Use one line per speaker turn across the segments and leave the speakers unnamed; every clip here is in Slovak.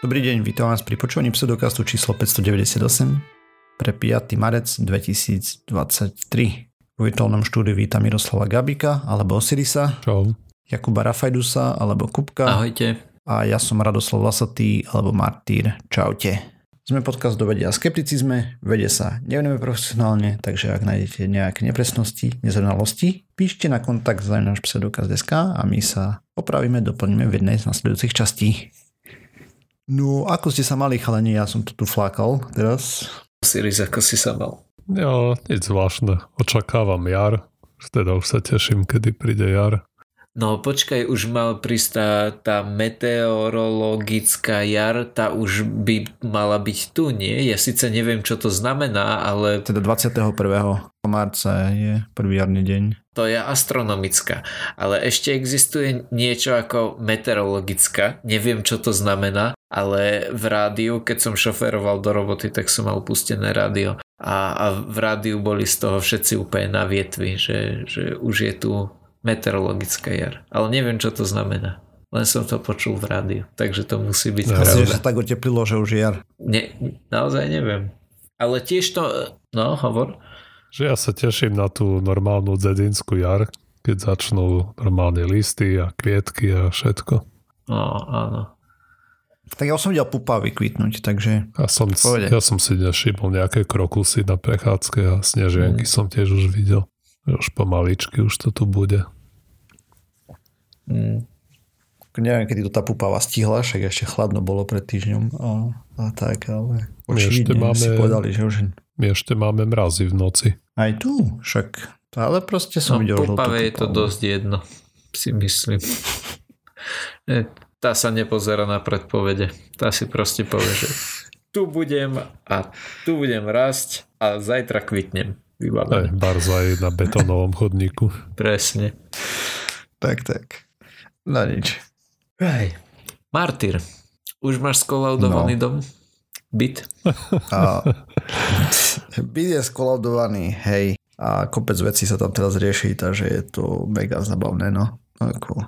Dobrý deň, vítam vás pri počúvaní pseudokastu číslo 598 pre 5. marec 2023. V virtuálnom štúdiu vítam Miroslava Gabika alebo Osirisa.
Čau.
Jakuba Rafajdusa alebo Kupka.
Ahojte.
A ja som Radoslav Lasatý alebo Martýr. Čaute. Sme podcast do vedia a skepticizme, vede sa nevenujeme profesionálne, takže ak nájdete nejaké nepresnosti, nezrovnalosti, píšte na kontakt za náš pseudokaz.sk a my sa opravíme, doplníme v jednej z nasledujúcich častí. No, ako ste sa mali, chalani? Ja som to tu flákal teraz.
Siris, ako si sa mal?
Ja, nič zvláštne. Očakávam jar. Teda už sa teším, kedy príde jar.
No počkaj, už mal prísť tá, tá meteorologická jar, tá už by mala byť tu, nie? Ja síce neviem, čo to znamená, ale...
Teda 21. marca je prvý jarný deň.
To je astronomická. Ale ešte existuje niečo ako meteorologická. Neviem, čo to znamená, ale v rádiu, keď som šoferoval do roboty, tak som mal pustené rádio. A, a v rádiu boli z toho všetci úplne na vietvi, že, že už je tu meteorologická jar. Ale neviem, čo to znamená. Len som to počul v rádiu, takže to musí byť
ja,
pravda.
že sa tak oteplilo, že už je jar.
Ne, naozaj neviem. Ale tiež to... No, hovor.
Že ja sa teším na tú normálnu dzedinskú jar, keď začnú normálne listy a kvietky a všetko.
No, áno.
Tak ja som videl pupa vykvitnúť, takže...
Ja som, ja som si nevšimol nejaké krokusy na prechádzke a snežienky mm. som tiež už videl. Už pomaličky už to tu bude.
Mm. Neviem, kedy to tá pupava stihla, však ešte chladno bolo pred týždňom a, a tak, ale
ešte máme,
si povedali, že už...
My ešte máme mrazy v noci.
Aj tu, však ale proste som
no,
videl
pupave je to dosť jedno, si myslím. Tá sa nepozera na predpovede. Tá si proste povie, že tu budem a tu budem rásť a zajtra kvitnem
vybavené. Aj barzaj na betonovom chodníku.
Presne.
Tak, tak. No nič.
Hej. Martyr, už máš skolaudovaný no. dom? Byt?
A, byt je skolaudovaný, hej. A kopec vecí sa tam teraz rieši, takže je to mega zabavné, no. Ako...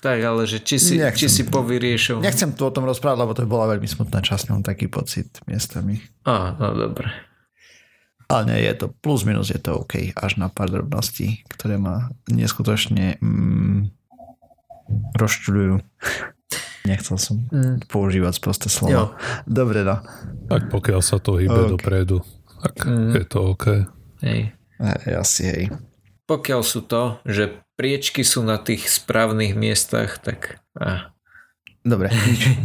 Tak, ale že či si, nechcem, či si povyriešil.
Nechcem tu o tom rozprávať, lebo to bola veľmi smutná časť, mám taký pocit miestami.
Á, no dobre.
Ale nie, je to plus minus, je to OK, až na pár drobností, ktoré ma neskutočne mm, rozčuľujú. Nechcel som mm. používať prosté slovo. Jo. Dobre, no.
Tak pokiaľ sa to hýbe okay. dopredu, tak mm. je to OK.
Hej,
asi hej.
Pokiaľ sú to, že priečky sú na tých správnych miestach, tak... Ah.
Dobre,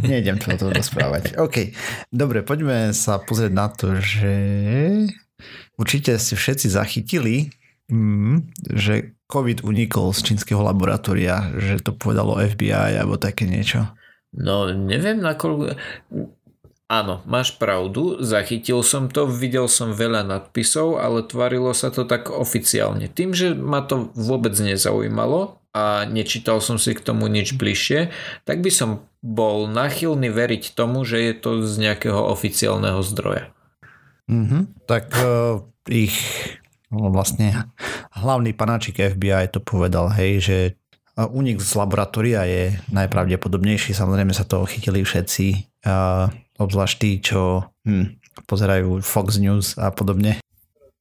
nejdem to o tom rozprávať. OK, dobre, poďme sa pozrieť na to, že Určite ste všetci zachytili, mm, že COVID unikol z čínskeho laboratória, že to povedalo FBI alebo také niečo.
No neviem nakoľko... Áno, máš pravdu, zachytil som to, videl som veľa nadpisov, ale tvarilo sa to tak oficiálne. Tým, že ma to vôbec nezaujímalo a nečítal som si k tomu nič bližšie, tak by som bol nachylný veriť tomu, že je to z nejakého oficiálneho zdroja.
Mm-hmm. Tak uh, ich no vlastne hlavný panáčik FBI to povedal, hej, že únik z laboratória je najpravdepodobnejší. Samozrejme sa to chytili všetci, uh, obzvlášť tí, čo hm, pozerajú Fox News a podobne.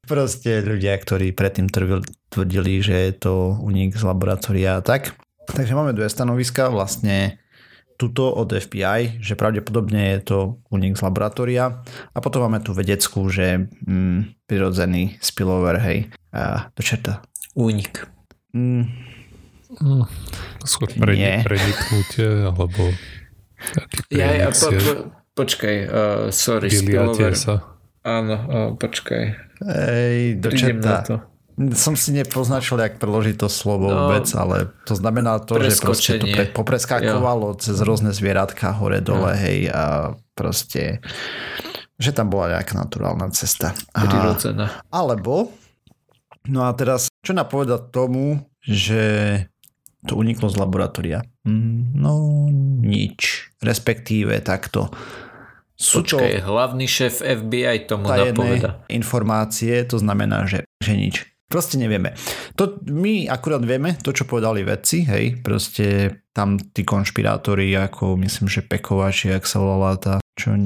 Proste ľudia, ktorí predtým tvrdili, že je to únik z laboratória a tak. Takže máme dve stanoviska, vlastne tuto od FBI, že pravdepodobne je to únik z laboratória. A potom máme tu vedeckú, že mm, prirodzený spillover, hej, a do čerta.
Únik.
Mm.
Mm, skôr prenik, preniknutie, alebo
ja, ja, po, po, počkaj, uh, sorry, spillover.
sa.
Áno, uh, počkaj.
Ej, do čerta. to. Som si nepoznačil, jak preložiť to slovo no, vôbec, ale to znamená to, že proste to pre, popreskakovalo jo. cez rôzne zvieratka hore dole, jo. hej, a proste že tam bola nejaká naturálna cesta.
Prirodzená.
Alebo, no a teraz, čo napovedať tomu, že to uniklo z laboratória? Mm, no, nič. Respektíve takto.
Sú to hlavný šéf FBI tomu napoveda.
informácie, to znamená, že, že nič. Proste nevieme. To, my akurát vieme, to čo povedali vedci, hej, proste tam tí konšpirátori, ako myslím, že Peková, či ak sa volala tá, čo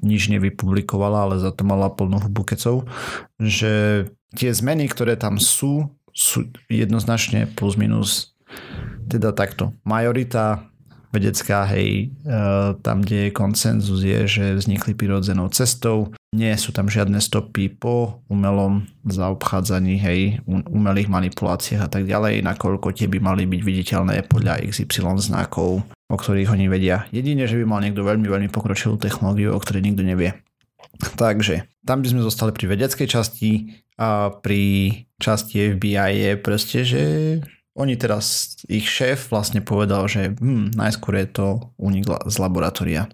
nič nevypublikovala, ale za to mala plnú hubu kecov, že tie zmeny, ktoré tam sú, sú jednoznačne plus minus teda takto. Majorita vedecká, hej, e, tam, kde je koncenzus, je, že vznikli prirodzenou cestou, nie sú tam žiadne stopy po umelom zaobchádzaní, hej, umelých manipuláciách a tak ďalej, nakoľko tie by mali byť viditeľné podľa XY znakov, o ktorých oni vedia. Jedine, že by mal niekto veľmi, veľmi pokročilú technológiu, o ktorej nikto nevie. Takže tam by sme zostali pri vedeckej časti a pri časti FBI je proste, že oni teraz, ich šéf vlastne povedal, že hm, najskôr je to unik z laboratória.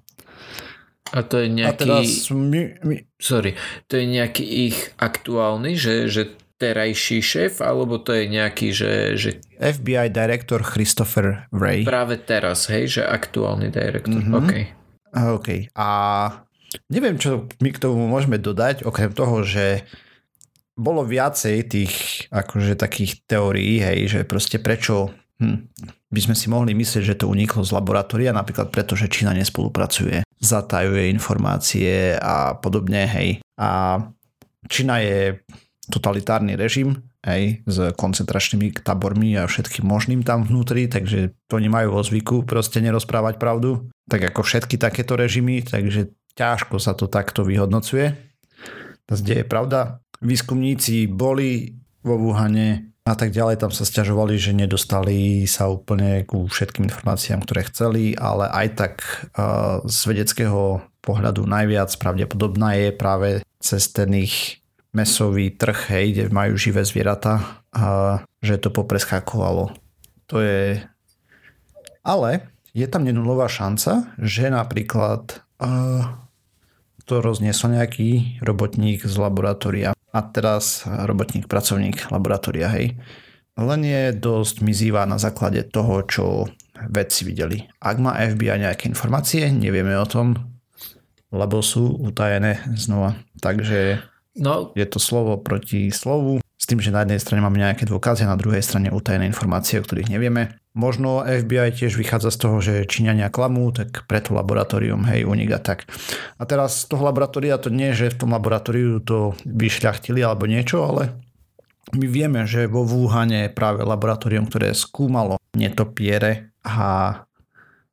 A to je nejaký... A teraz my, my... Sorry, to je nejaký ich aktuálny, že, že terajší šéf, alebo to je nejaký, že... že...
FBI direktor Christopher Wray.
Práve teraz, hej, že aktuálny direktor, mm-hmm. OK.
OK. A neviem, čo my k tomu môžeme dodať, okrem toho, že bolo viacej tých akože takých teórií, hej, že proste prečo hm, by sme si mohli myslieť, že to uniklo z laboratória, napríklad preto, že Čína nespolupracuje, zatajuje informácie a podobne, hej. A Čína je totalitárny režim, hej, s koncentračnými tábormi a všetkým možným tam vnútri, takže to nemajú vo zvyku proste nerozprávať pravdu, tak ako všetky takéto režimy, takže ťažko sa to takto vyhodnocuje. Kde je pravda, výskumníci boli vo Wuhane a tak ďalej, tam sa stiažovali, že nedostali sa úplne ku všetkým informáciám, ktoré chceli, ale aj tak z vedeckého pohľadu najviac pravdepodobná je práve cez ten ich mesový trh, hej, kde majú živé zvieratá, a že to popreskakovalo. To je... Ale je tam nenulová šanca, že napríklad uh, to rozniesol nejaký robotník z laboratória a teraz robotník, pracovník laboratória, hej. Len je dosť mizivá na základe toho, čo vedci videli. Ak má FBI nejaké informácie, nevieme o tom, lebo sú utajené znova. Takže no. je to slovo proti slovu, s tým, že na jednej strane máme nejaké dôkazy a na druhej strane utajené informácie, o ktorých nevieme. Možno FBI tiež vychádza z toho, že Číňania klamú, tak preto laboratórium, hej, unik a tak. A teraz z toho laboratória to nie, že v tom laboratóriu to vyšľachtili alebo niečo, ale my vieme, že vo Wuhane je práve laboratórium, ktoré skúmalo netopiere a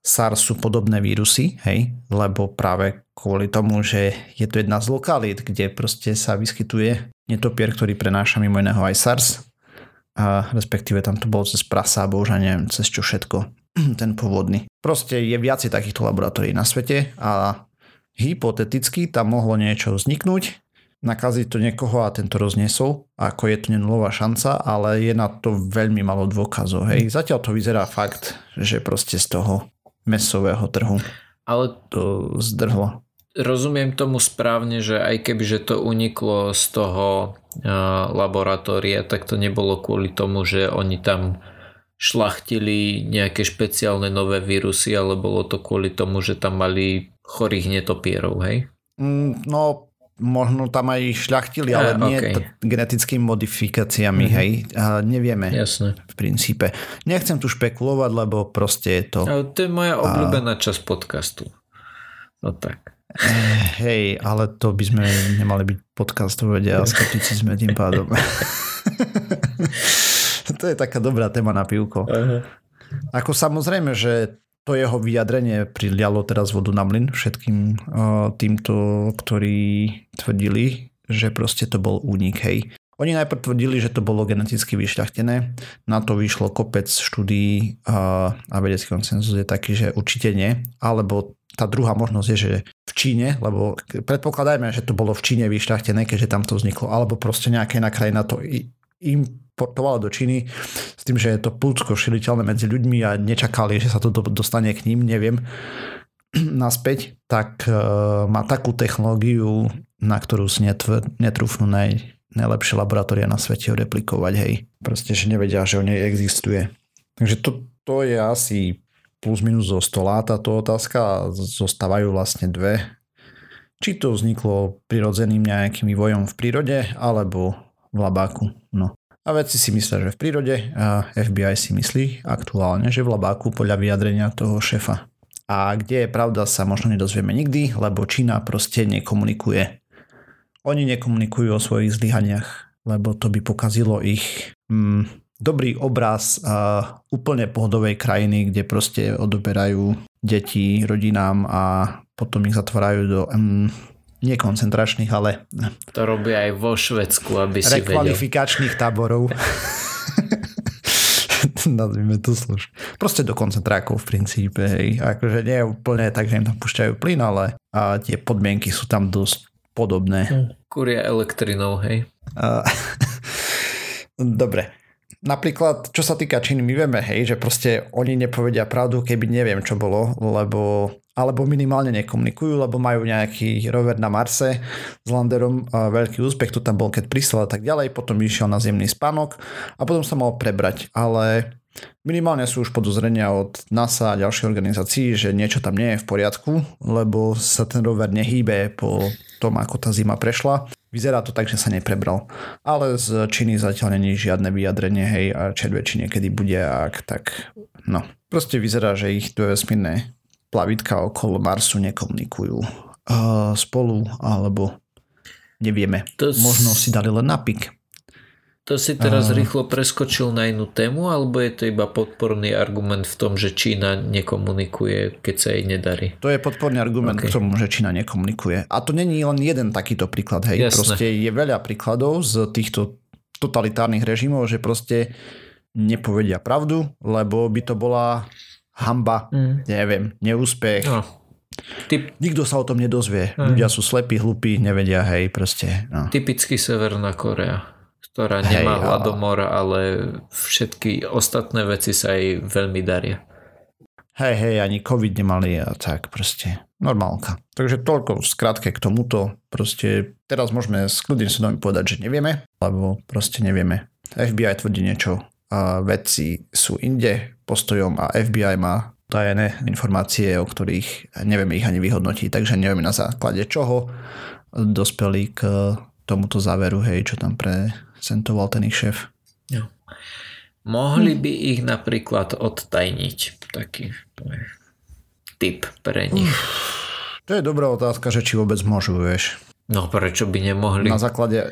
SARS sú podobné vírusy, hej, lebo práve kvôli tomu, že je to jedna z lokalít, kde proste sa vyskytuje netopier, ktorý prenáša mimo iného aj SARS, a respektíve tam to bolo cez prasa, bože neviem, cez čo všetko, ten pôvodný. Proste je viacej takýchto laboratórií na svete a hypoteticky tam mohlo niečo vzniknúť, nakaziť to niekoho a tento rozniesol, ako je to nenulová šanca, ale je na to veľmi malo dôkazov. Hej. Zatiaľ to vyzerá fakt, že proste z toho mesového trhu ale to zdrhlo
rozumiem tomu správne, že aj keby že to uniklo z toho laboratória, tak to nebolo kvôli tomu, že oni tam šlachtili nejaké špeciálne nové vírusy, ale bolo to kvôli tomu, že tam mali chorých netopierov, hej?
Mm, no, možno tam aj šľachtili, ale nie okay. t- genetickými modifikáciami, mm-hmm. hej. A nevieme
Jasne.
v princípe. Nechcem tu špekulovať, lebo proste je to...
Ale to je moja obľúbená a... časť podcastu. No tak.
Hej, ale to by sme nemali byť podcast o vede a skepticizme tým pádom. to je taká dobrá téma na pivko. Ako samozrejme, že to jeho vyjadrenie prilialo teraz vodu na mlyn všetkým týmto, ktorí tvrdili, že proste to bol únik, hej. Oni najprv tvrdili, že to bolo geneticky vyšľachtené, na to vyšlo kopec štúdií a, a vedecký konsenzus je taký, že určite nie, alebo tá druhá možnosť je, že v Číne, lebo predpokladajme, že to bolo v Číne vyšľachtené, keďže tam to vzniklo, alebo proste nejaká iná krajina to importovala do Číny s tým, že je to plúcko širiteľné medzi ľuďmi a nečakali, že sa to dostane k ním, neviem, naspäť, tak uh, má takú technológiu, na ktorú si netv- netrúfnú naj, najlepšie laboratória na svete replikovať, hej. Proste, že nevedia, že o nej existuje. Takže to, to je asi plus minus zo stola táto otázka zostávajú vlastne dve. Či to vzniklo prirodzeným nejakým vývojom v prírode alebo v labáku. No. A vedci si myslia, že v prírode a FBI si myslí aktuálne, že v labáku podľa vyjadrenia toho šefa. A kde je pravda sa možno nedozvieme nikdy, lebo Čína proste nekomunikuje. Oni nekomunikujú o svojich zlyhaniach, lebo to by pokazilo ich mm, dobrý obraz úplne pohodovej krajiny, kde proste odoberajú deti rodinám a potom ich zatvárajú do mm, nie koncentračných, ale...
To robia aj vo Švedsku, aby si
Rekvalifikačných vedel. táborov. Nazvime to služ. Proste do koncentrákov v princípe. Hej. Akože nie je úplne tak, že im tam púšťajú plyn, ale a tie podmienky sú tam dosť podobné. Hm.
Kúria elektrinou, hej.
Dobre. Napríklad, čo sa týka Číny, my vieme, hej, že proste oni nepovedia pravdu, keby neviem, čo bolo, lebo alebo minimálne nekomunikujú, lebo majú nejaký rover na Marse s landerom, veľký úspech, tu tam bol, keď prislel a tak ďalej, potom išiel na zemný spánok a potom sa mal prebrať, ale minimálne sú už podozrenia od NASA a ďalších organizácií, že niečo tam nie je v poriadku, lebo sa ten rover nehýbe po tom, ako tá zima prešla. Vyzerá to tak, že sa neprebral. Ale z Číny zatiaľ není žiadne vyjadrenie, hej, a červe či niekedy bude, ak tak, no. Proste vyzerá, že ich dve vesmírne plavitka okolo Marsu nekomunikujú uh, spolu, alebo nevieme. To Možno si dali len napik.
To si teraz uh, rýchlo preskočil na inú tému, alebo je to iba podporný argument v tom, že Čína nekomunikuje, keď sa jej nedarí?
To je podporný argument okay. k tomu, že Čína nekomunikuje. A to není len jeden takýto príklad. Hej. Proste je veľa príkladov z týchto totalitárnych režimov, že proste nepovedia pravdu, lebo by to bola hamba, mm. neviem, neúspech. No. Typ... Nikto sa o tom nedozvie. Mm. Ľudia sú slepí, hlupí, nevedia, hej, proste. No.
Typicky Severná Korea ktorá Hej, nemá hladomor, ale všetky ostatné veci sa jej veľmi daria.
Hej, hej, ani COVID nemali a tak proste. Normálka. Takže toľko skrátke k tomuto. Proste teraz môžeme s kľudným súdom povedať, že nevieme, lebo proste nevieme. FBI tvrdí niečo a vedci sú inde postojom a FBI má tajené informácie, o ktorých nevieme ich ani vyhodnotiť, takže nevieme na základe čoho dospeli k tomuto záveru, hej, čo tam pre prezentoval ten ich šéf.
Jo. Mohli by ich napríklad odtajniť. Taký tip pre nich.
To je dobrá otázka, že či vôbec môžu, vieš.
No prečo by nemohli?
Na základe,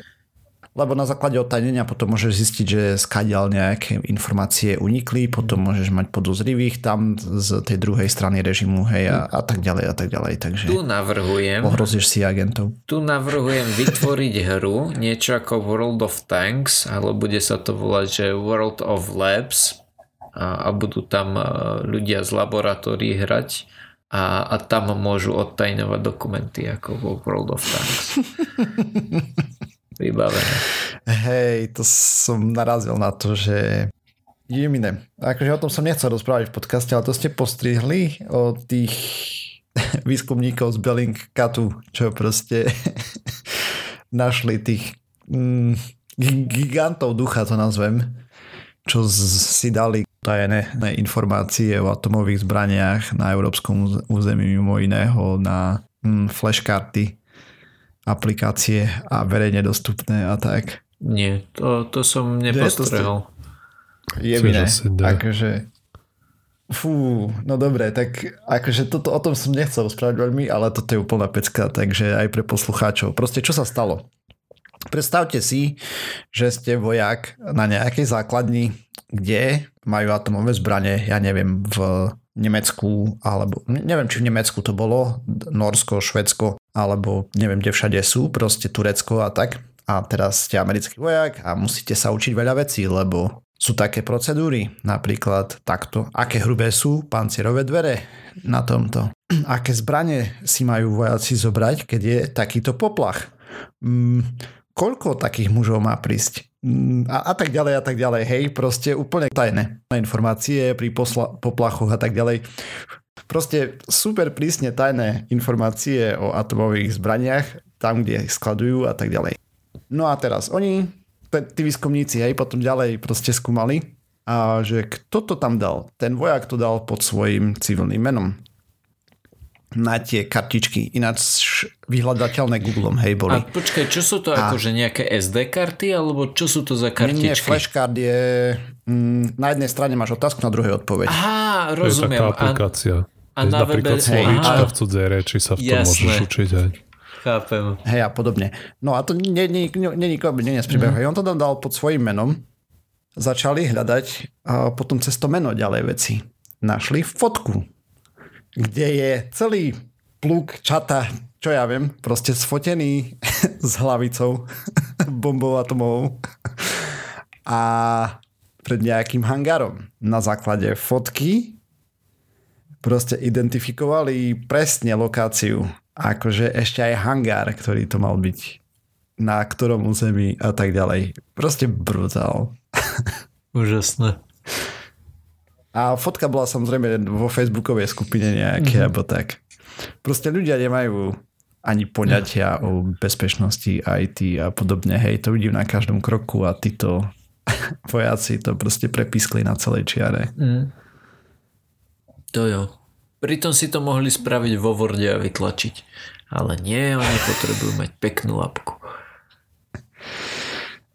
lebo na základe odtajnenia potom môžeš zistiť, že skadiaľ nejaké informácie unikli, potom môžeš mať podozrivých tam z tej druhej strany režimu, hej, a, a tak ďalej a tak ďalej. Takže
tu navrhujem...
Ohrozíš si agentov.
Tu navrhujem vytvoriť hru, niečo ako World of Tanks, ale bude sa to volať, že World of Labs a, a budú tam ľudia z laboratórií hrať a, a tam môžu odtajňovať dokumenty ako vo World of Tanks. vybavené.
Hej, to som narazil na to, že Jemine, akože o tom som nechcel rozprávať v podcaste, ale to ste postrihli o tých výskumníkov z Bellingcatu, čo proste našli tých mm, gigantov ducha, to nazvem, čo si dali tajené informácie o atomových zbraniach na európskom území mimo iného na mm, flashkarty aplikácie a verejne dostupné a tak.
Nie, to, to som nepostrehol.
Je mi akože Fú, no dobre, tak akože toto, o tom som nechcel rozprávať veľmi, ale toto je úplná pecka, takže aj pre poslucháčov. Proste čo sa stalo? Predstavte si, že ste vojak na nejakej základni, kde majú atomové zbranie, ja neviem, v Nemecku, alebo neviem, či v Nemecku to bolo, Norsko, Švedsko, alebo neviem, kde všade sú, proste Turecko a tak. A teraz ste americký vojak a musíte sa učiť veľa vecí, lebo sú také procedúry, napríklad takto, aké hrubé sú pancierové dvere na tomto, aké zbranie si majú vojaci zobrať, keď je takýto poplach. Mm, koľko takých mužov má prísť? Mm, a, a tak ďalej a tak ďalej, hej, proste úplne tajné informácie pri posla, poplachoch a tak ďalej. Proste super prísne tajné informácie o atomových zbraniach, tam, kde ich skladujú a tak ďalej. No a teraz oni, tí výskumníci, aj potom ďalej proste skúmali, a že kto to tam dal. Ten vojak to dal pod svojim civilným menom. Na tie kartičky. Ináč vyhľadateľné Googlem, hej, boli.
A počkaj, čo sú to a... akože nejaké SD karty, alebo čo sú to za kartičky?
Nie, flashcard je... Mm, na jednej strane máš otázku, na druhej odpoveď.
Aha, rozumiem.
To je taká aplikácia. A, a na
napríklad
webe... Slovíčka v cudzej reči sa v tom Jasné. môžeš učiť aj.
Chápem.
Hej a podobne. No a to nie, nie, nie, nie, mm. On to tam dal pod svojím menom. Začali hľadať a potom cez to meno ďalej veci. Našli fotku kde je celý pluk čata, čo ja viem, proste sfotený s hlavicou bombou atomovou a pred nejakým hangarom. Na základe fotky proste identifikovali presne lokáciu. Akože ešte aj hangár, ktorý to mal byť. Na ktorom území a tak ďalej. Proste brutál.
Úžasné.
A fotka bola samozrejme vo facebookovej skupine nejaké, mm-hmm. alebo tak. Proste ľudia nemajú ani poňatia o bezpečnosti IT a podobne. Hej, to vidím na každom kroku a títo vojaci to proste prepískli na celej čiare. Mm.
To jo. Pritom si to mohli spraviť vo Worde a vytlačiť. Ale nie, oni potrebujú mať peknú apku.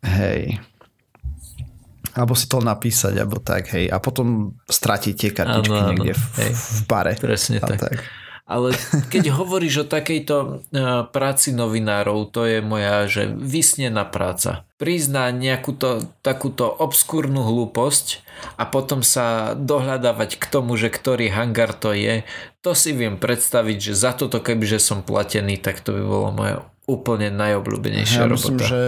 Hej alebo si to napísať, alebo tak, hej. A potom stratíte kartičky ano, niekde v, hej. v bare.
Presne tak. tak. Ale keď hovoríš o takejto uh, práci novinárov, to je moja, že vysnená práca. Prizná nejakú to, takúto obskúrnu hlúposť a potom sa dohľadávať k tomu, že ktorý hangar to je, to si viem predstaviť, že za toto kebyže som platený, tak to by bolo moja úplne najobľúbenejšia ja robota.
Myslím, že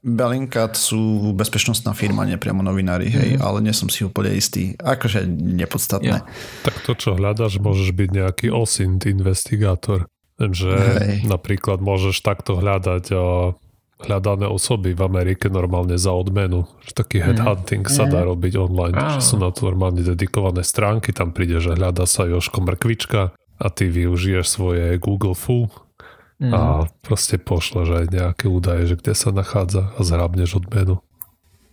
Bellingcat sú bezpečnostná firma, nepriamo novinári, hej, mm. ale nie som si úplne istý. Akože nepodstatné. Ja.
Tak to, čo hľadaš, môžeš byť nejaký OSINT investigátor. Že hej. napríklad môžeš takto hľadať o hľadané osoby v Amerike normálne za odmenu. Že taký mhm. headhunting mm. sa dá robiť online. Ah. Že sú na to normálne dedikované stránky, tam príde, že hľada sa Joško Mrkvička a ty využiješ svoje Google Full mm. a proste pošleš aj nejaké údaje, že kde sa nachádza a zhrabneš odmenu.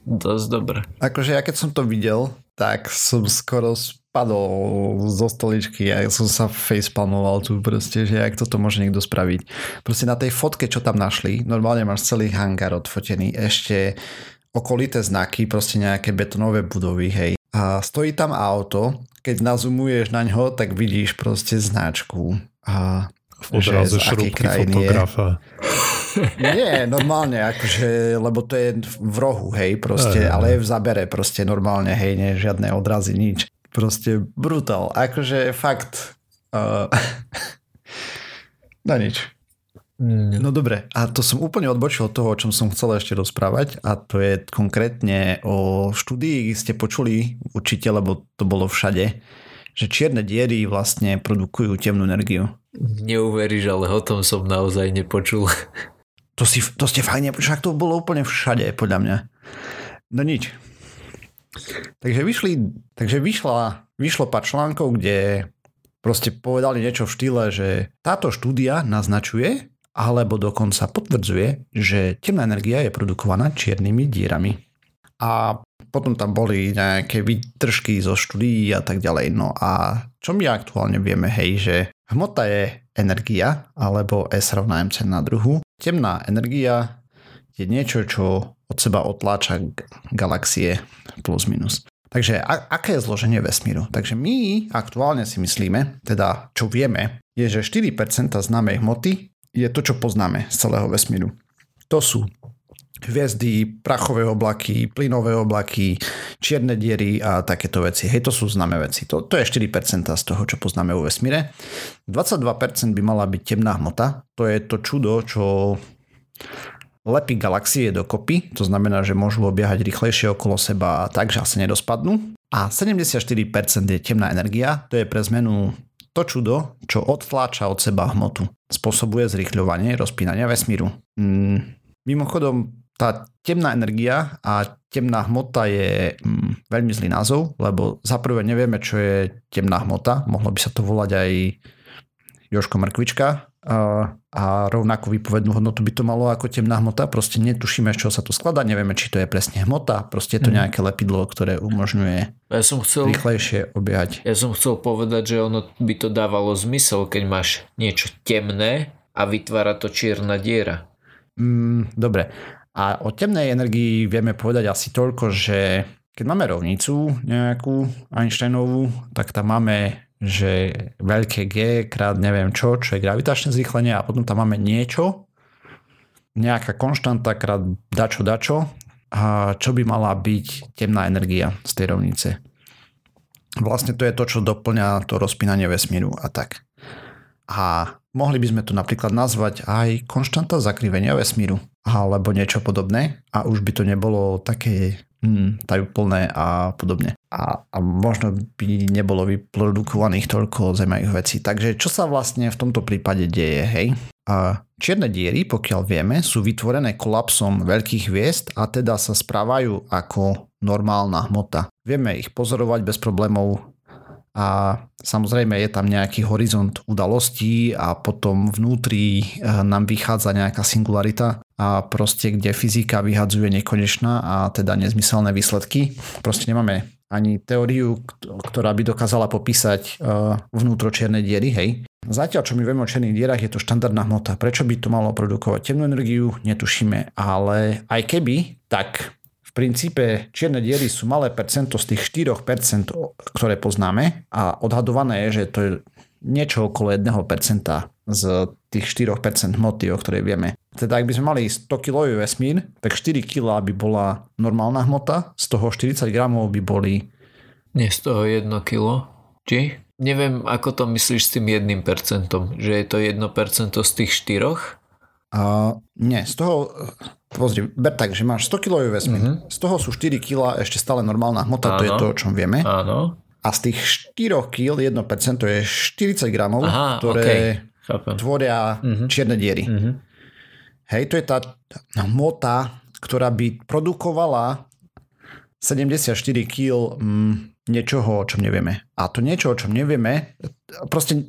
Dosť dobre.
Akože ja keď som to videl, tak som skoro spadol zo stoličky a ja som sa facepalmoval tu proste, že jak toto môže niekto spraviť. Proste na tej fotke, čo tam našli, normálne máš celý hangár odfotený, ešte okolité znaky, proste nejaké betonové budovy, hej. A stojí tam auto, keď nazumuješ na ňo, tak vidíš proste značku. A
Odrazu šrubky fotografa.
Nie, normálne, akože, lebo to je v rohu, hej, proste, Aj, ale je v zabere, proste normálne, hej, nie, žiadne odrazy, nič. Proste brutál, akože fakt. Uh, no nič. Mm. No dobre, a to som úplne odbočil od toho, o čom som chcel ešte rozprávať a to je konkrétne o štúdii, ste počuli určite, lebo to bolo všade, že čierne diery vlastne produkujú temnú energiu.
Neuveríš, ale o tom som naozaj nepočul.
To, si, to ste fajne, však to bolo úplne všade, podľa mňa. No nič. Takže, vyšli, takže vyšla, vyšlo pár článkov, kde proste povedali niečo v štýle, že táto štúdia naznačuje, alebo dokonca potvrdzuje, že temná energia je produkovaná čiernymi dierami. A potom tam boli nejaké výtržky zo štúdií a tak ďalej. No a čo my aktuálne vieme, hej, že hmota je energia, alebo S rovná mc na druhu. Temná energia je niečo, čo od seba otláča galaxie plus minus. Takže a, aké je zloženie vesmíru? Takže my aktuálne si myslíme, teda čo vieme, je, že 4% známej hmoty je to, čo poznáme z celého vesmíru. To sú hviezdy, prachové oblaky, plynové oblaky, čierne diery a takéto veci. Hej, to sú známe veci. To, to je 4% z toho, čo poznáme vo vesmíre. 22% by mala byť temná hmota. To je to čudo, čo lepí galaxie dokopy. To znamená, že môžu obiehať rýchlejšie okolo seba tak, že asi nedospadnú. A 74% je temná energia. To je pre zmenu to čudo, čo odtláča od seba hmotu. Spôsobuje zrýchľovanie rozpínania vesmíru. Mm, mimochodom, tá temná energia a temná hmota je mm, veľmi zlý názov, lebo za prvé nevieme, čo je temná hmota. Mohlo by sa to volať aj Joško Mrkvička, a, rovnakú výpovednú hodnotu by to malo ako temná hmota. Proste netušíme, z čoho sa to skladá, nevieme, či to je presne hmota. Proste je to mhm. nejaké lepidlo, ktoré umožňuje
ja som chcel,
rýchlejšie obiehať.
Ja som chcel povedať, že ono by to dávalo zmysel, keď máš niečo temné a vytvára to čierna diera.
Mm, dobre. A o temnej energii vieme povedať asi toľko, že keď máme rovnicu nejakú Einsteinovú, tak tam máme, že veľké G krát neviem čo, čo je gravitačné zrýchlenie a potom tam máme niečo, nejaká konštanta krát dačo dačo, a čo by mala byť temná energia z tej rovnice. Vlastne to je to, čo doplňa to rozpínanie vesmíru a tak. A mohli by sme to napríklad nazvať aj konštanta zakrivenia vesmíru alebo niečo podobné a už by to nebolo také mm, tajúplné a podobne. A, a možno by nebolo vyprodukovaných toľko zemajých vecí. Takže čo sa vlastne v tomto prípade deje, hej? A čierne diery, pokiaľ vieme, sú vytvorené kolapsom veľkých hviezd a teda sa správajú ako normálna hmota. Vieme ich pozorovať bez problémov a samozrejme je tam nejaký horizont udalostí a potom vnútri eh, nám vychádza nejaká singularita a proste kde fyzika vyhadzuje nekonečná a teda nezmyselné výsledky. Proste nemáme ani teóriu, ktorá by dokázala popísať eh, vnútro čiernej diery, hej. Zatiaľ, čo my vieme o čiernych dierach, je to štandardná hmota. Prečo by to malo produkovať temnú energiu, netušíme. Ale aj keby, tak princípe čierne diery sú malé percento z tých 4%, ktoré poznáme a odhadované je, že to je niečo okolo 1% z tých 4% hmoty, o ktorej vieme. Teda ak by sme mali 100 kg vesmír, tak 4 kg by bola normálna hmota, z toho 40 gramov by boli...
Nie z toho 1 kg? Či? Neviem, ako to myslíš s tým 1%, že je to 1% z tých 4?
Uh, nie, z toho, pozri, ber tak, že máš 100 kg vesmír, uh-huh. z toho sú 4 kg ešte stále normálna hmota, Áno. to je to, o čom vieme.
Áno.
A z tých 4 kg 1% je 40 gramov, Aha, ktoré okay. tvoria uh-huh. čierne diery. Uh-huh. Hej, to je tá hmota, ktorá by produkovala 74 kg mm, niečoho, o čom nevieme. A to niečo, o čom nevieme, proste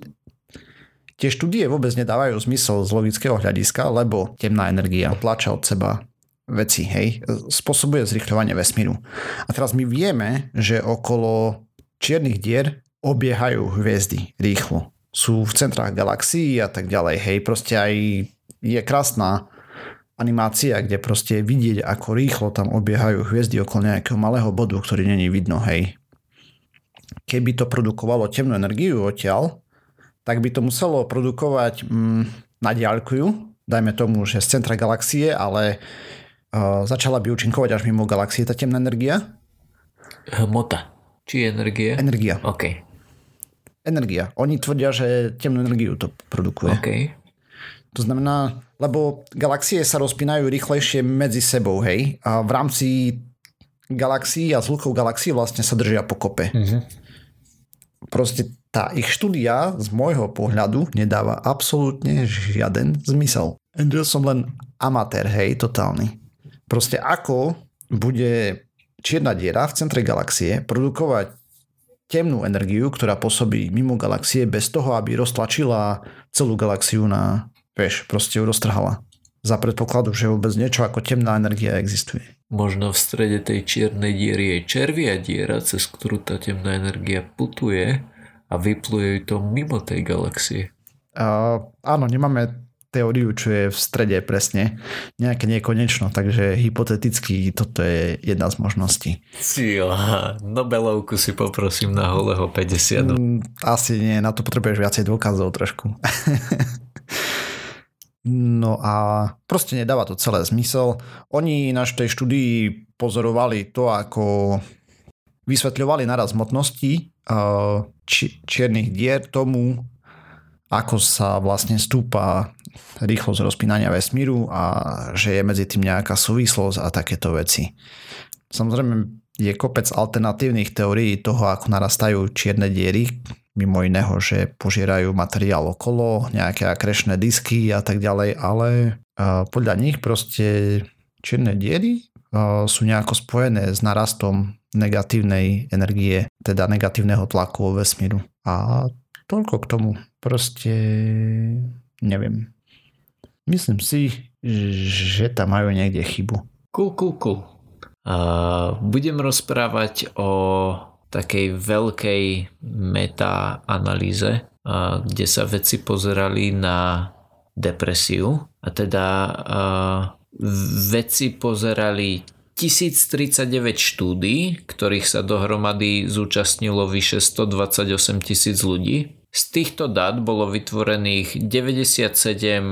Tie štúdie vôbec nedávajú zmysel z logického hľadiska, lebo temná energia tlača od seba veci, hej, spôsobuje zrychľovanie vesmíru. A teraz my vieme, že okolo čiernych dier obiehajú hviezdy rýchlo. Sú v centrách galaxií a tak ďalej, hej, proste aj je krásna animácia, kde proste vidieť, ako rýchlo tam obiehajú hviezdy okolo nejakého malého bodu, ktorý není vidno, hej. Keby to produkovalo temnú energiu odtiaľ, tak by to muselo produkovať mm, na diaľku, dajme tomu, že z centra galaxie, ale uh, začala by účinkovať až mimo galaxie tá temná energia.
Hmota. Či energie?
Energia.
OK.
Energia. Oni tvrdia, že temnú energiu to produkuje.
OK.
To znamená, lebo galaxie sa rozpínajú rýchlejšie medzi sebou, hej, a v rámci galaxií a zhlukov galaxií vlastne sa držia pokope. Mm-hmm. Proste tá ich štúdia z môjho pohľadu nedáva absolútne žiaden zmysel. Ja som len amatér, hej, totálny. Proste ako bude čierna diera v centre galaxie produkovať temnú energiu, ktorá pôsobí mimo galaxie bez toho, aby roztlačila celú galaxiu na, vieš, proste ju roztrhala. Za predpokladu, že vôbec niečo ako temná energia existuje.
Možno v strede tej čiernej diery je červia diera, cez ktorú tá temná energia putuje a vypluje to mimo tej galaxie.
Uh, áno, nemáme teóriu, čo je v strede presne. Nejaké nekonečno, takže hypoteticky toto je jedna z možností.
Cíla, Nobelovku si poprosím na holého 50. Mm,
asi nie, na to potrebuješ viacej dôkazov trošku. no a proste nedáva to celé zmysel. Oni na tej štúdii pozorovali to, ako vysvetľovali naraz hmotnosti či, čiernych dier tomu, ako sa vlastne stúpa rýchlosť rozpínania vesmíru a že je medzi tým nejaká súvislosť a takéto veci. Samozrejme je kopec alternatívnych teórií toho, ako narastajú čierne diery, mimo iného, že požierajú materiál okolo, nejaké akrešné disky a tak ďalej, ale podľa nich proste čierne diery sú nejako spojené s narastom negatívnej energie, teda negatívneho tlaku vo vesmíru. A toľko k tomu. Proste neviem. Myslím si, že tam majú niekde chybu.
Cool, cool, cool. Uh, budem rozprávať o takej veľkej meta-analýze, uh, kde sa veci pozerali na depresiu. A teda uh, veci pozerali 1039 štúdí, ktorých sa dohromady zúčastnilo vyše 128 tisíc ľudí. Z týchto dát bolo vytvorených 97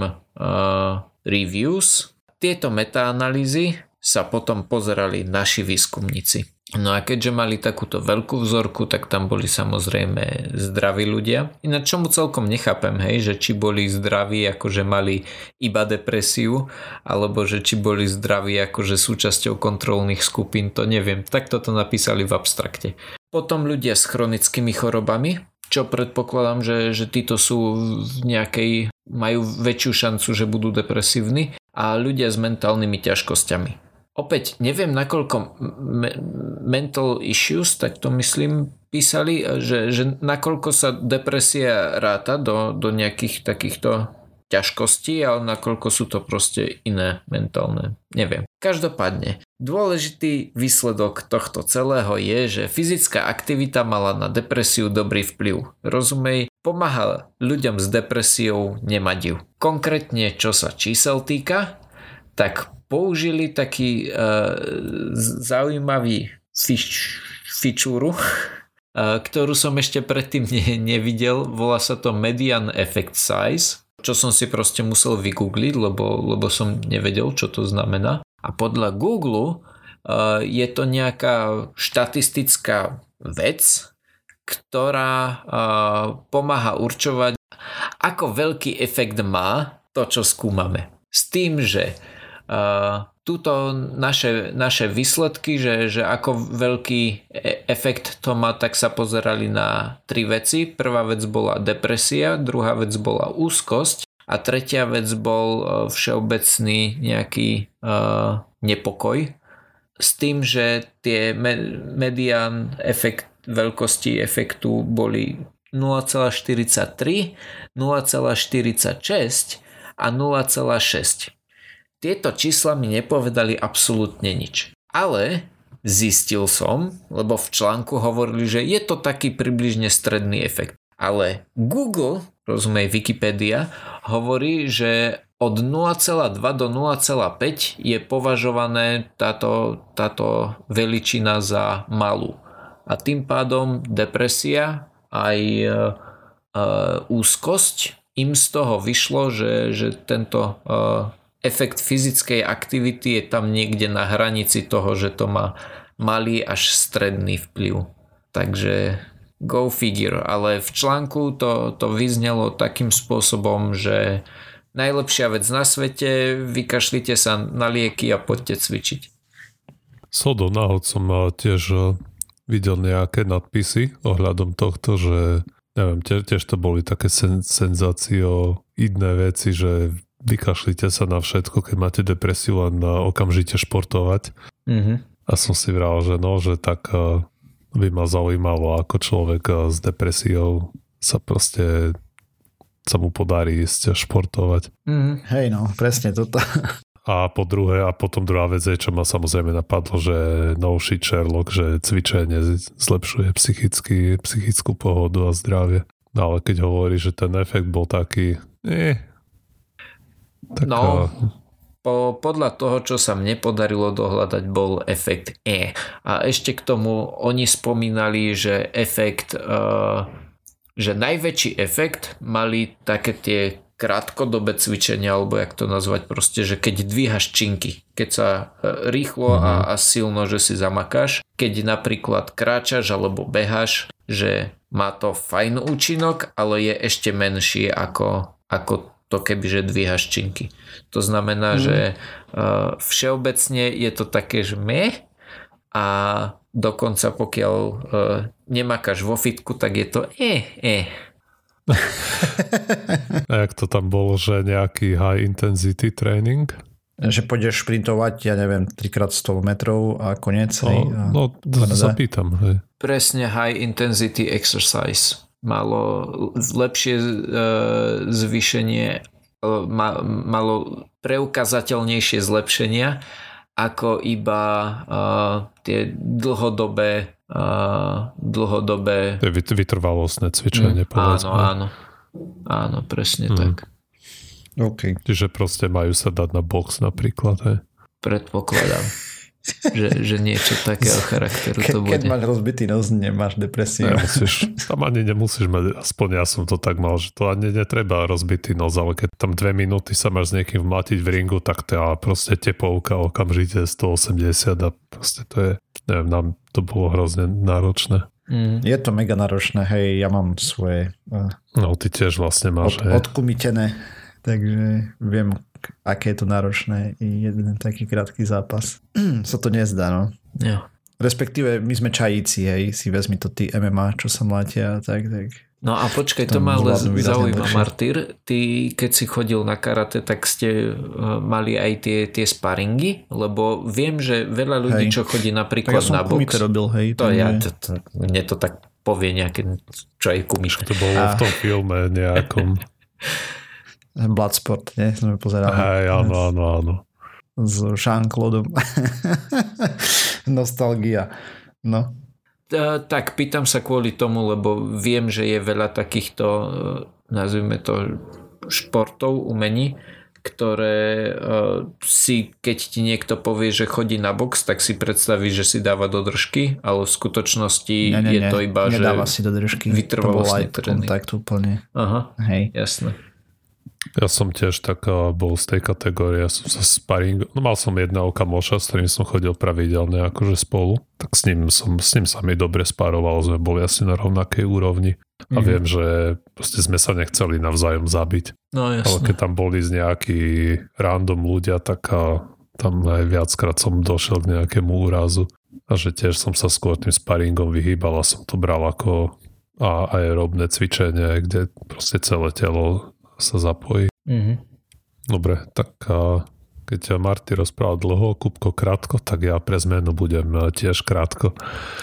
uh, reviews. Tieto metaanalýzy sa potom pozerali naši výskumníci. No a keďže mali takúto veľkú vzorku, tak tam boli samozrejme zdraví ľudia. Ináč čomu celkom nechápem, hej, že či boli zdraví, akože mali iba depresiu, alebo že či boli zdraví akože súčasťou kontrolných skupín, to neviem. Tak toto napísali v abstrakte. Potom ľudia s chronickými chorobami, čo predpokladám, že, že títo sú v nejakej, majú väčšiu šancu, že budú depresívni a ľudia s mentálnymi ťažkosťami opäť neviem nakoľko me- mental issues, tak to myslím písali, že, že nakoľko sa depresia ráta do, do nejakých takýchto ťažkostí, ale nakoľko sú to proste iné mentálne. Neviem. Každopádne, dôležitý výsledok tohto celého je, že fyzická aktivita mala na depresiu dobrý vplyv. Rozumej, pomáha ľuďom s depresiou nemať ju. Konkrétne, čo sa čísel týka, tak použili taký uh, zaujímavý fič, fičúru, uh, ktorú som ešte predtým ne, nevidel. Volá sa to Median Effect Size, čo som si proste musel vygoogliť, lebo, lebo som nevedel, čo to znamená. A podľa Google uh, je to nejaká štatistická vec, ktorá uh, pomáha určovať, ako veľký efekt má to, čo skúmame. S tým, že Tuto naše, naše výsledky, že, že ako veľký e, efekt to má, tak sa pozerali na tri veci. Prvá vec bola depresia, druhá vec bola úzkosť a tretia vec bol e, všeobecný nejaký uh, nepokoj. S tým, že tie medián efekt veľkosti efektu boli 0,43, 0,46 a 0,6 tieto čísla mi nepovedali absolútne nič. Ale zistil som, lebo v článku hovorili, že je to taký približne stredný efekt. Ale Google, rozumej Wikipedia, hovorí, že od 0,2 do 0,5 je považované táto, táto veličina za malú. A tým pádom depresia aj e, e, úzkosť im z toho vyšlo, že, že tento e, efekt fyzickej aktivity je tam niekde na hranici toho, že to má malý až stredný vplyv. Takže go figure. Ale v článku to, to vyznelo takým spôsobom, že najlepšia vec na svete, vykašlite sa na lieky a poďte cvičiť.
Sodo náhod som tiež eh, videl nejaké nadpisy ohľadom tohto, že neviem, tiež, tiež to boli také sen, senzácioidné veci, že vykašlite sa na všetko, keď máte depresiu len okamžite športovať. Mm-hmm. A som si vral, že no, že tak eh, by ma zaujímalo, ako človek eh, s depresiou sa proste sa mu podarí ísť športovať.
Mm, hej no, presne toto.
A po druhé, a potom druhá vec je, čo ma samozrejme napadlo, že no shit Sherlock, že cvičenie zlepšuje psychický, psychickú pohodu a zdravie. No ale keď hovorí, že ten efekt bol taký, eh,
tak, no, po, podľa toho, čo sa mne podarilo dohľadať, bol efekt E. A ešte k tomu oni spomínali, že efekt, uh, že najväčší efekt mali také tie krátkodobé cvičenia, alebo jak to nazvať proste, že keď dvíhaš činky, keď sa e, rýchlo a, mhm. a silno, že si zamakáš, keď napríklad kráčaš alebo beháš, že má to fajn účinok, ale je ešte menší ako, ako to keby, že dvíhaš činky. To znamená, mm. že uh, všeobecne je to také, že meh a dokonca pokiaľ uh, nemakáš vo fitku, tak je to eh, eh.
a jak to tam bolo, že nejaký high intensity training?
Že pôjdeš šprintovať, ja neviem, 3x100 metrov a konec. No, hej, a
no zapýtam. Hej.
Presne high intensity exercise malo lepšie e, zvýšenie malo preukazateľnejšie zlepšenia ako iba uh, tie dlhodobé dlhodobé
vytrvalostné cvičenie mm,
áno, áno áno, presne mm. tak
OK.
Čiže proste majú sa dať na box napríklad, hej?
Predpokladám že, že niečo takého charakteru Ke, to bude.
Keď máš rozbitý nos, nemáš depresiu.
Nemusíš, tam ani nemusíš mať, aspoň ja som to tak mal, že to ani netreba rozbitý nos, ale keď tam dve minúty sa máš s niekým vmlatiť v ringu, tak to je proste tepovka okamžite 180 a proste to je, neviem, nám to bolo hrozne náročné.
Mm. Je to mega náročné, hej, ja mám svoje... Uh,
no, ty tiež vlastne máš,
od, Odkumitené, takže viem, aké je to náročné i jeden taký krátky zápas. sa to nezdá, no.
Ja.
Respektíve my sme čajíci, hej, si vezmi to ty MMA, čo sa mlátia, tak, tak.
No a počkaj, to ma ale zaujíma, Martyr. Ty, keď si chodil na karate, tak ste uh, mali aj tie, tie sparingy? Lebo viem, že veľa ľudí, hej. čo chodí napríklad tak ja
na box... robil, hej.
To ja, to, to, mne to tak povie nejaké, čo aj kumiška.
To bolo a... v tom filme nejakom.
Bloodsport, nie? Sme pozerali.
Hej, áno, áno, áno.
S Jean-Claude. Nostalgia. No.
Tak pýtam sa kvôli tomu, lebo viem, že je veľa takýchto, e, nazvime to, športov, umení, ktoré uh, si, keď ti niekto povie, že chodí na box, tak si predstaví, že si dáva do držky, ale v skutočnosti nie, nie, je nie, to iba,
nedáva že si do držky.
To bol aj
kontakt úplne.
Aha,
Hej.
jasné.
Ja som tiež tak bol z tej kategórie, ja som sa sparing, no mal som jedného kamoša, s ktorým som chodil pravidelne akože spolu, tak s ním, som, s ním sa mi dobre sparoval, sme boli asi na rovnakej úrovni a mm. viem, že proste sme sa nechceli navzájom zabiť.
No jasne.
Ale keď tam boli z nejaký random ľudia, tak a, tam aj viackrát som došiel k nejakému úrazu a že tiež som sa skôr tým sparingom vyhýbal a som to bral ako a aerobné cvičenie, kde proste celé telo sa zapojí.
Mm-hmm.
Dobre, tak keď Marty rozprával dlho, Kupko krátko, tak ja pre zmenu budem tiež krátko.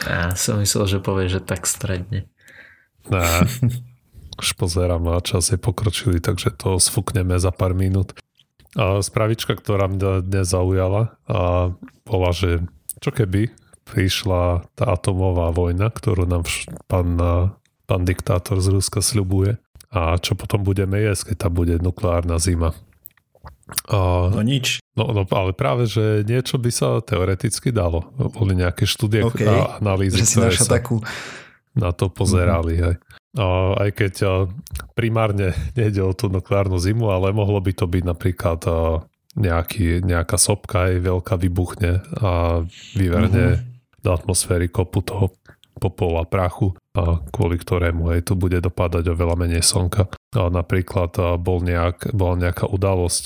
Ja som myslel, že povie, že tak stredne.
Ne, už pozerám a čas je pokročili, takže to sfúkneme za pár minút. A spravička, ktorá mňa dnes zaujala, a bola, že čo keby prišla tá atomová vojna, ktorú nám pán, pán diktátor z Ruska sľubuje a čo potom budeme jesť, keď tam bude nukleárna zima.
A, no nič.
No, no ale práve, že niečo by sa teoreticky dalo. Boli nejaké štúdie okay. a analýzy,
že si ktoré sa takú...
na to pozerali. Mm-hmm. Hej. A aj keď a, primárne nejde o tú nukleárnu zimu, ale mohlo by to byť napríklad a, nejaký, nejaká sopka aj veľká vybuchne a vyverne mm-hmm. do atmosféry kopu toho popol a prachu, kvôli ktorému aj tu bude dopadať oveľa menej slnka. Napríklad bol nejak, bola nejaká udalosť,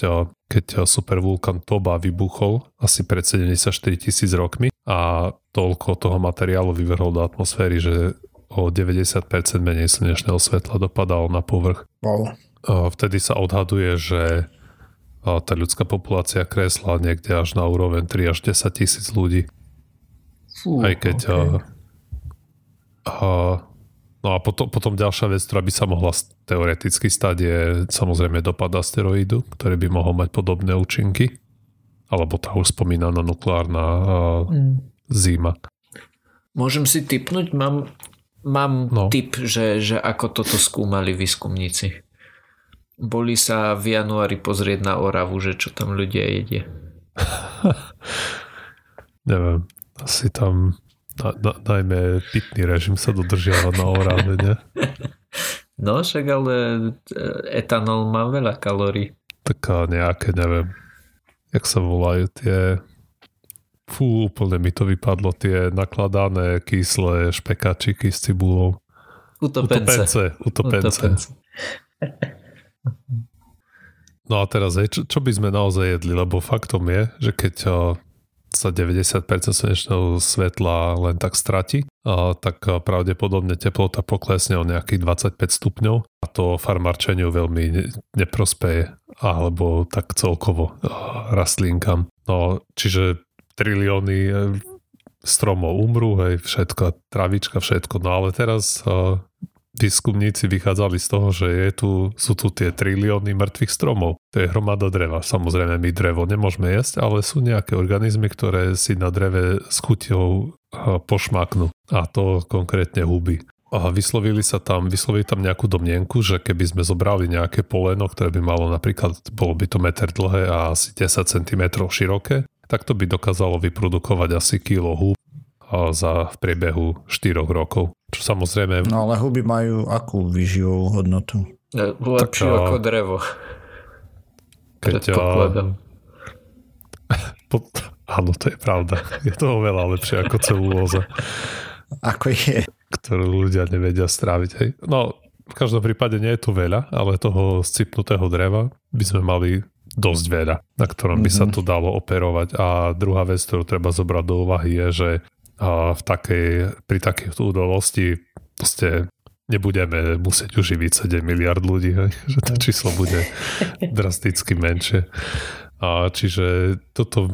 keď supervulkan Toba vybuchol asi pred 74 tisíc rokmi a toľko toho materiálu vyvrhol do atmosféry, že o 90% menej slnečného svetla dopadalo na povrch.
Wow.
Vtedy sa odhaduje, že tá ľudská populácia kresla niekde až na úroveň 3 až 10 tisíc ľudí. Fú, Aj keď okay. A, no a potom, potom ďalšia vec, ktorá by sa mohla teoreticky stať, je samozrejme dopad asteroidu, ktorý by mohol mať podobné účinky. Alebo tá už spomínaná nukleárna mm. zima.
Môžem si typnúť? Mám, mám no. typ, že, že ako toto skúmali výskumníci. Boli sa v januári pozrieť na Oravu, že čo tam ľudia jedia.
Neviem. Asi tam na, na, najmä pitný režim sa dodržiava na oráne, ne?
No však ale e, etanol má veľa kalórií.
Taká nejaké, neviem, jak sa volajú tie fú, úplne mi to vypadlo, tie nakladané kyslé špekačiky s cibulou.
Utopence.
Utopence. Utopence. Utopence. No a teraz, čo, čo by sme naozaj jedli? Lebo faktom je, že keď sa 90% slnečného svetla len tak stratí, a tak pravdepodobne teplota poklesne o nejakých 25 stupňov a to farmarčeniu veľmi neprospeje alebo tak celkovo rastlinkám. No, čiže trilióny e, stromov umrú, hej, všetko, travička, všetko. No ale teraz výskumníci vychádzali z toho, že je tu, sú tu tie trilióny mŕtvych stromov. To je hromada dreva. Samozrejme, my drevo nemôžeme jesť, ale sú nejaké organizmy, ktoré si na dreve s chuťou pošmaknú. A to konkrétne huby. A vyslovili sa tam, vyslovili tam nejakú domnienku, že keby sme zobrali nejaké poleno, ktoré by malo napríklad, bolo by to meter dlhé a asi 10 cm široké, tak to by dokázalo vyprodukovať asi kilo húb za v priebehu 4 rokov. Čo samozrejme...
No ale huby majú akú vyživovú hodnotu?
Lepšiu ako drevo.
Keď, a... Áno, to je pravda. Je to oveľa lepšie ako celulóza.
Ako je.
Ktorú ľudia nevedia stráviť. Hej. No, v každom prípade nie je tu veľa, ale toho scipnutého dreva by sme mali dosť veľa, na ktorom by mm-hmm. sa mhm. to dalo operovať. A druhá vec, ktorú treba zobrať do úvahy je, že v takej, pri takej udalosti proste nebudeme musieť uživiť 7 miliard ľudí, hej? že to číslo bude drasticky menšie. A čiže toto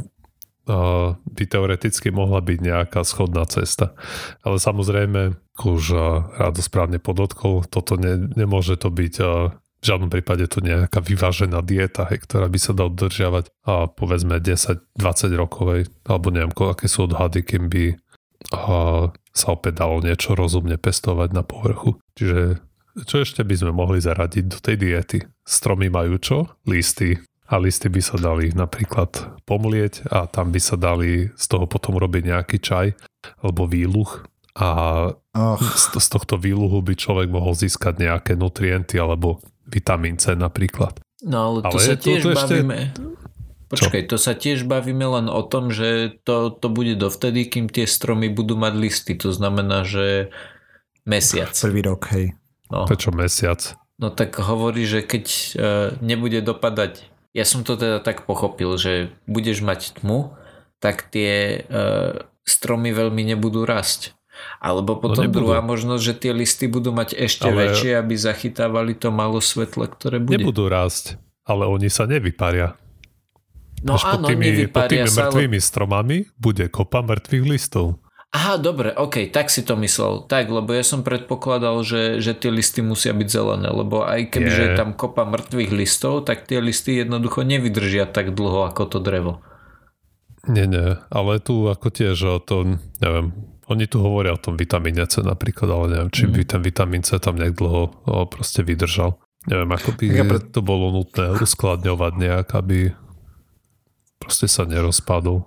a, by teoreticky mohla byť nejaká schodná cesta. Ale samozrejme, už rádo správne podotkol, toto ne, nemôže to byť v žiadnom prípade to nejaká vyvážená dieta, hej, ktorá by sa dá udržiavať a povedzme 10-20 rokovej, alebo neviem, aké sú odhady, kým by a sa opäť dalo niečo rozumne pestovať na povrchu. Čiže čo ešte by sme mohli zaradiť do tej diety? Stromy majú čo? Listy. A listy by sa dali napríklad pomlieť a tam by sa dali z toho potom robiť nejaký čaj alebo výluch a oh. z, z tohto výluhu by človek mohol získať nejaké nutrienty alebo vitamín C napríklad.
No ale to ale sa tiež to, to bavíme. Ešte Počkaj, to sa tiež bavíme len o tom, že to, to bude dovtedy, kým tie stromy budú mať listy. To znamená, že mesiac.
Prvý rok, hej.
No. Prečo mesiac?
No tak hovorí, že keď uh, nebude dopadať, ja som to teda tak pochopil, že budeš mať tmu, tak tie uh, stromy veľmi nebudú rásť. Alebo no potom no druhá možnosť, že tie listy budú mať ešte ale... väčšie, aby zachytávali to malo svetle, ktoré bude.
Nebudú rásť, ale oni sa nevyparia.
No Až áno, pod tými, pod
tými mŕtvými ale... stromami bude kopa mŕtvych listov.
Aha, dobre, ok, tak si to myslel. Tak, lebo ja som predpokladal, že, že tie listy musia byť zelené, lebo aj keby je tam kopa mŕtvych listov, tak tie listy jednoducho nevydržia tak dlho ako to drevo.
Nie, nie, ale tu ako tiež o tom, neviem, oni tu hovoria o tom vitamíne C napríklad, ale neviem, či mm. by ten vitamín C tam nejak dlho o, proste vydržal. Neviem, ako by to bolo nutné uskladňovať nejak, aby proste sa nerozpadol.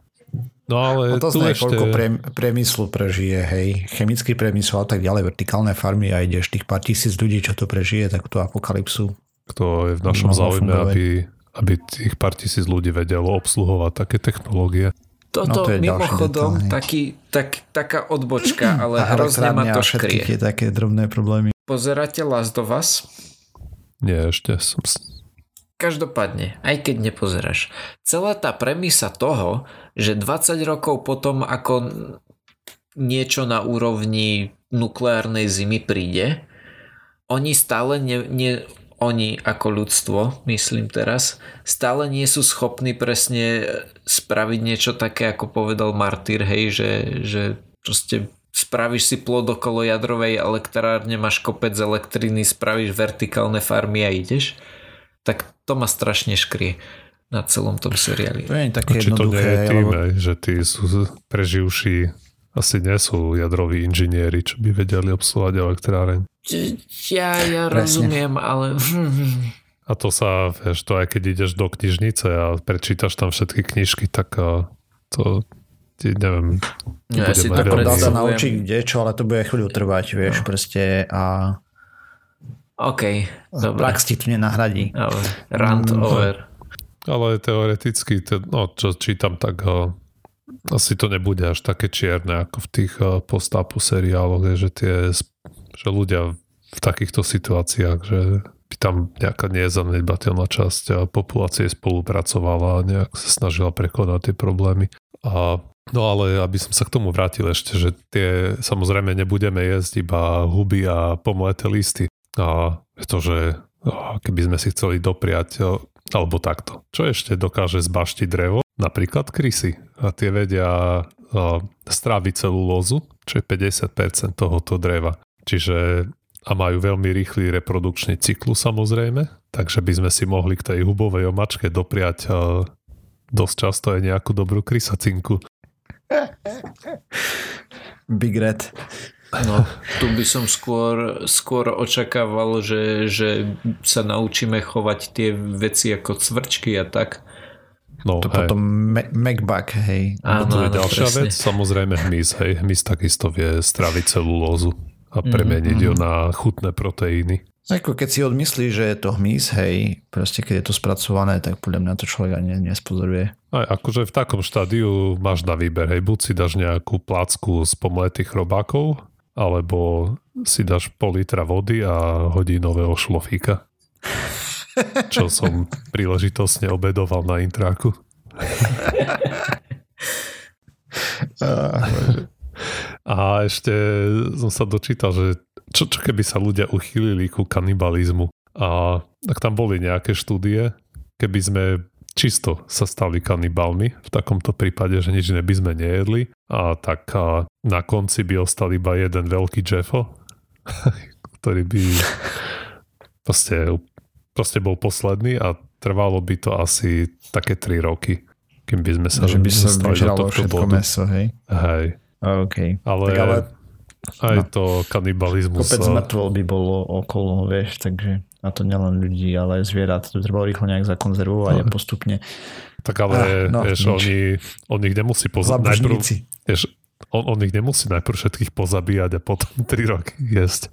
No ale
a to
tu ešte...
koľko pre, priemyslu prežije, hej. Chemický priemysel a tak ďalej, vertikálne farmy a ideš tých pár tisíc ľudí, čo to prežije, tak tú apokalypsu.
To je v našom záujme, aby, aby tých pár tisíc ľudí vedelo obsluhovať také technológie.
Toto no to je mimochodom detail, taký, tak, taká odbočka, ale hrozne ma to škrie.
také drobné problémy.
Pozeráte Last of Us?
Nie, ešte som
Každopádne, aj keď nepozeráš, celá tá premisa toho, že 20 rokov potom, ako niečo na úrovni nukleárnej zimy príde, oni stále ne, ne, oni ako ľudstvo, myslím teraz, stále nie sú schopní presne spraviť niečo také, ako povedal Martyr, hej, že, že proste spravíš si plod okolo jadrovej elektrárne, máš kopec elektriny, spravíš vertikálne farmy a ideš tak to ma strašne škrie na celom tom seriáli.
To je také
Či to nie je tým, lebo... že tí sú preživší asi nie sú jadroví inžinieri, čo by vedeli obsluhovať elektráreň.
Ja, ja rozumiem, ale...
A to sa, vieš, to aj keď ideš do knižnice a prečítaš tam všetky knižky, tak to ti neviem.
Ja si to dá sa naučiť kde čo, ale to bude chvíľu trvať, vieš, no. proste a
OK, dobre.
Prax ti tu nenahradí.
Ale rant mm. over.
Ale teoreticky, te, no čo čítam, tak uh, asi to nebude až také čierne ako v tých uh, postapu seriáloch, že tie, že ľudia v takýchto situáciách, že by tam nejaká nezanedbateľná časť uh, populácie spolupracovala a nejak sa snažila prekonať tie problémy. A No ale aby som sa k tomu vrátil ešte, že tie samozrejme nebudeme jesť iba huby a pomleté listy. A pretože keby sme si chceli dopriať, alebo takto. Čo ešte dokáže zbaštiť drevo? Napríklad krysy. A tie vedia stráviť celú lozu, čo je 50% tohoto dreva. Čiže a majú veľmi rýchly reprodukčný cyklus samozrejme, takže by sme si mohli k tej hubovej omačke dopriať uh, dosť často aj nejakú dobrú krysacinku.
Big Red.
No, tu by som skôr, skôr očakával, že, že sa naučíme chovať tie veci ako cvrčky a tak.
No, to hej. potom Macbug, hej.
Áno, to je ďalšia presne. vec, samozrejme hmyz, hej. Hmyz takisto vie straviť celulózu a premeniť mm-hmm. ju mhm. na chutné proteíny.
Ako keď si odmyslí, že je to hmyz, hej, proste keď je to spracované, tak podľa mňa to človek ani nespozoruje.
Aj akože v takom štádiu máš na výber, hej, buď si dáš nejakú placku z pomletých robákov, alebo si dáš pol litra vody a hodí nového šlofíka. Čo som príležitosne obedoval na intráku. a ešte som sa dočítal, že čo, čo keby sa ľudia uchýlili ku kanibalizmu a tak tam boli nejaké štúdie, keby sme čisto sa stali kanibalmi, v takomto prípade, že nič by sme nejedli a tak a na konci by ostal iba jeden veľký Jeffo, ktorý by proste, proste bol posledný a trvalo by to asi také 3 roky, kým by sme sa
že by sa do tohto bodu. meso, hej?
Hej.
Okay.
Ale, tak ale aj no. to kanibalizmus.
Kopec mŕtvol by bolo okolo, vieš, takže a to nielen ľudí, ale aj zvierat. To treba rýchlo nejak zakonzervovať no. a postupne.
Tak ale, ah, no, vieš, oni, on ich nemusí. Najprv, vieš, on, on ich nemusí najprv všetkých pozabíjať a potom 3 roky jesť.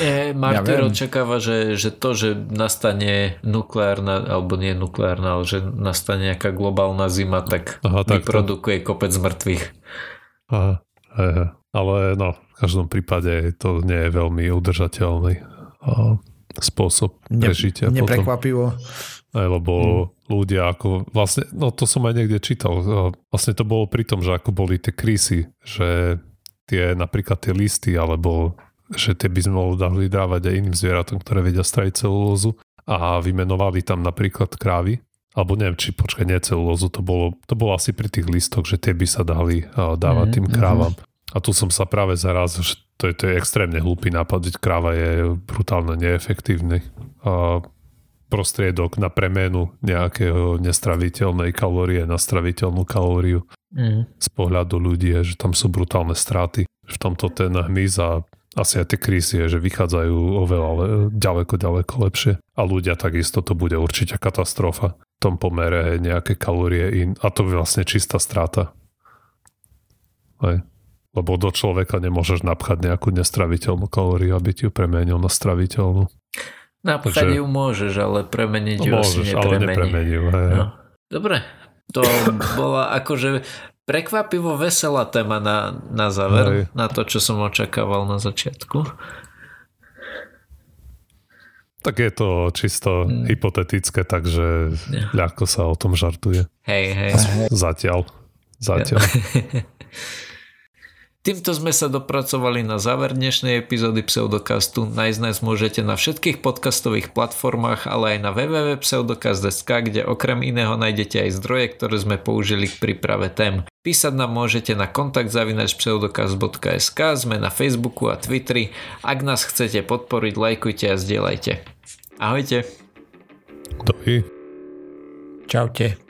E, Martyr ja očakáva, že, že to, že nastane nukleárna, alebo nie nukleárna, ale že nastane nejaká globálna zima, tak Aha, vyprodukuje to... kopec mŕtvych.
Aha, aha. Ale no, v každom prípade to nie je veľmi udržateľný spôsob prežitia.
Ne, neprekvapivo.
Aj, lebo hmm. ľudia ako vlastne, no to som aj niekde čítal, vlastne to bolo pri tom, že ako boli tie krísy, že tie napríklad tie listy, alebo že tie by sme mohli dali dávať aj iným zvieratom, ktoré vedia strajiť celulózu a vymenovali tam napríklad krávy, alebo neviem, či počkaj, nie celulózu, to bolo, to bolo asi pri tých listoch, že tie by sa dali dávať hmm. tým krávam. Hmm. A tu som sa práve zaraz, že to je, to je extrémne hlúpy nápad, veď kráva je brutálne neefektívny. A prostriedok na premenu nejakého nestraviteľnej kalórie na straviteľnú kalóriu. Mm. Z pohľadu ľudí je, že tam sú brutálne straty. V tomto ten hmyz a asi aj tie krísy je, že vychádzajú oveľa le, ďaleko, ďaleko lepšie. A ľudia takisto to bude určite katastrofa. V tom pomere nejaké kalórie in, a to je vlastne čistá strata. Hej. Lebo do človeka nemôžeš napchať nejakú nestraviteľnú kalóriu, aby ti ju premenil na straviteľnú.
Napchať Takže... ju môžeš, ale premeniť ju
môžeš, asi nepremení. ale nepremenil. Hej. No.
Dobre, to bola akože prekvapivo veselá téma na, na záver, hej. na to, čo som očakával na začiatku.
Tak je to čisto hmm. hypotetické, takže ja. ľahko sa o tom žartuje.
Hej, hej.
Zatiaľ. Zatiaľ. Ja.
Týmto sme sa dopracovali na záver dnešnej epizódy Pseudokastu. Nájsť nás môžete na všetkých podcastových platformách, ale aj na www.pseudokast.sk, kde okrem iného nájdete aj zdroje, ktoré sme použili k príprave tém. Písať nám môžete na kontakt zavinačpseudokast.sk, sme na Facebooku a Twitteri. Ak nás chcete podporiť, lajkujte a zdieľajte. Ahojte.
Dovi.
Čaute.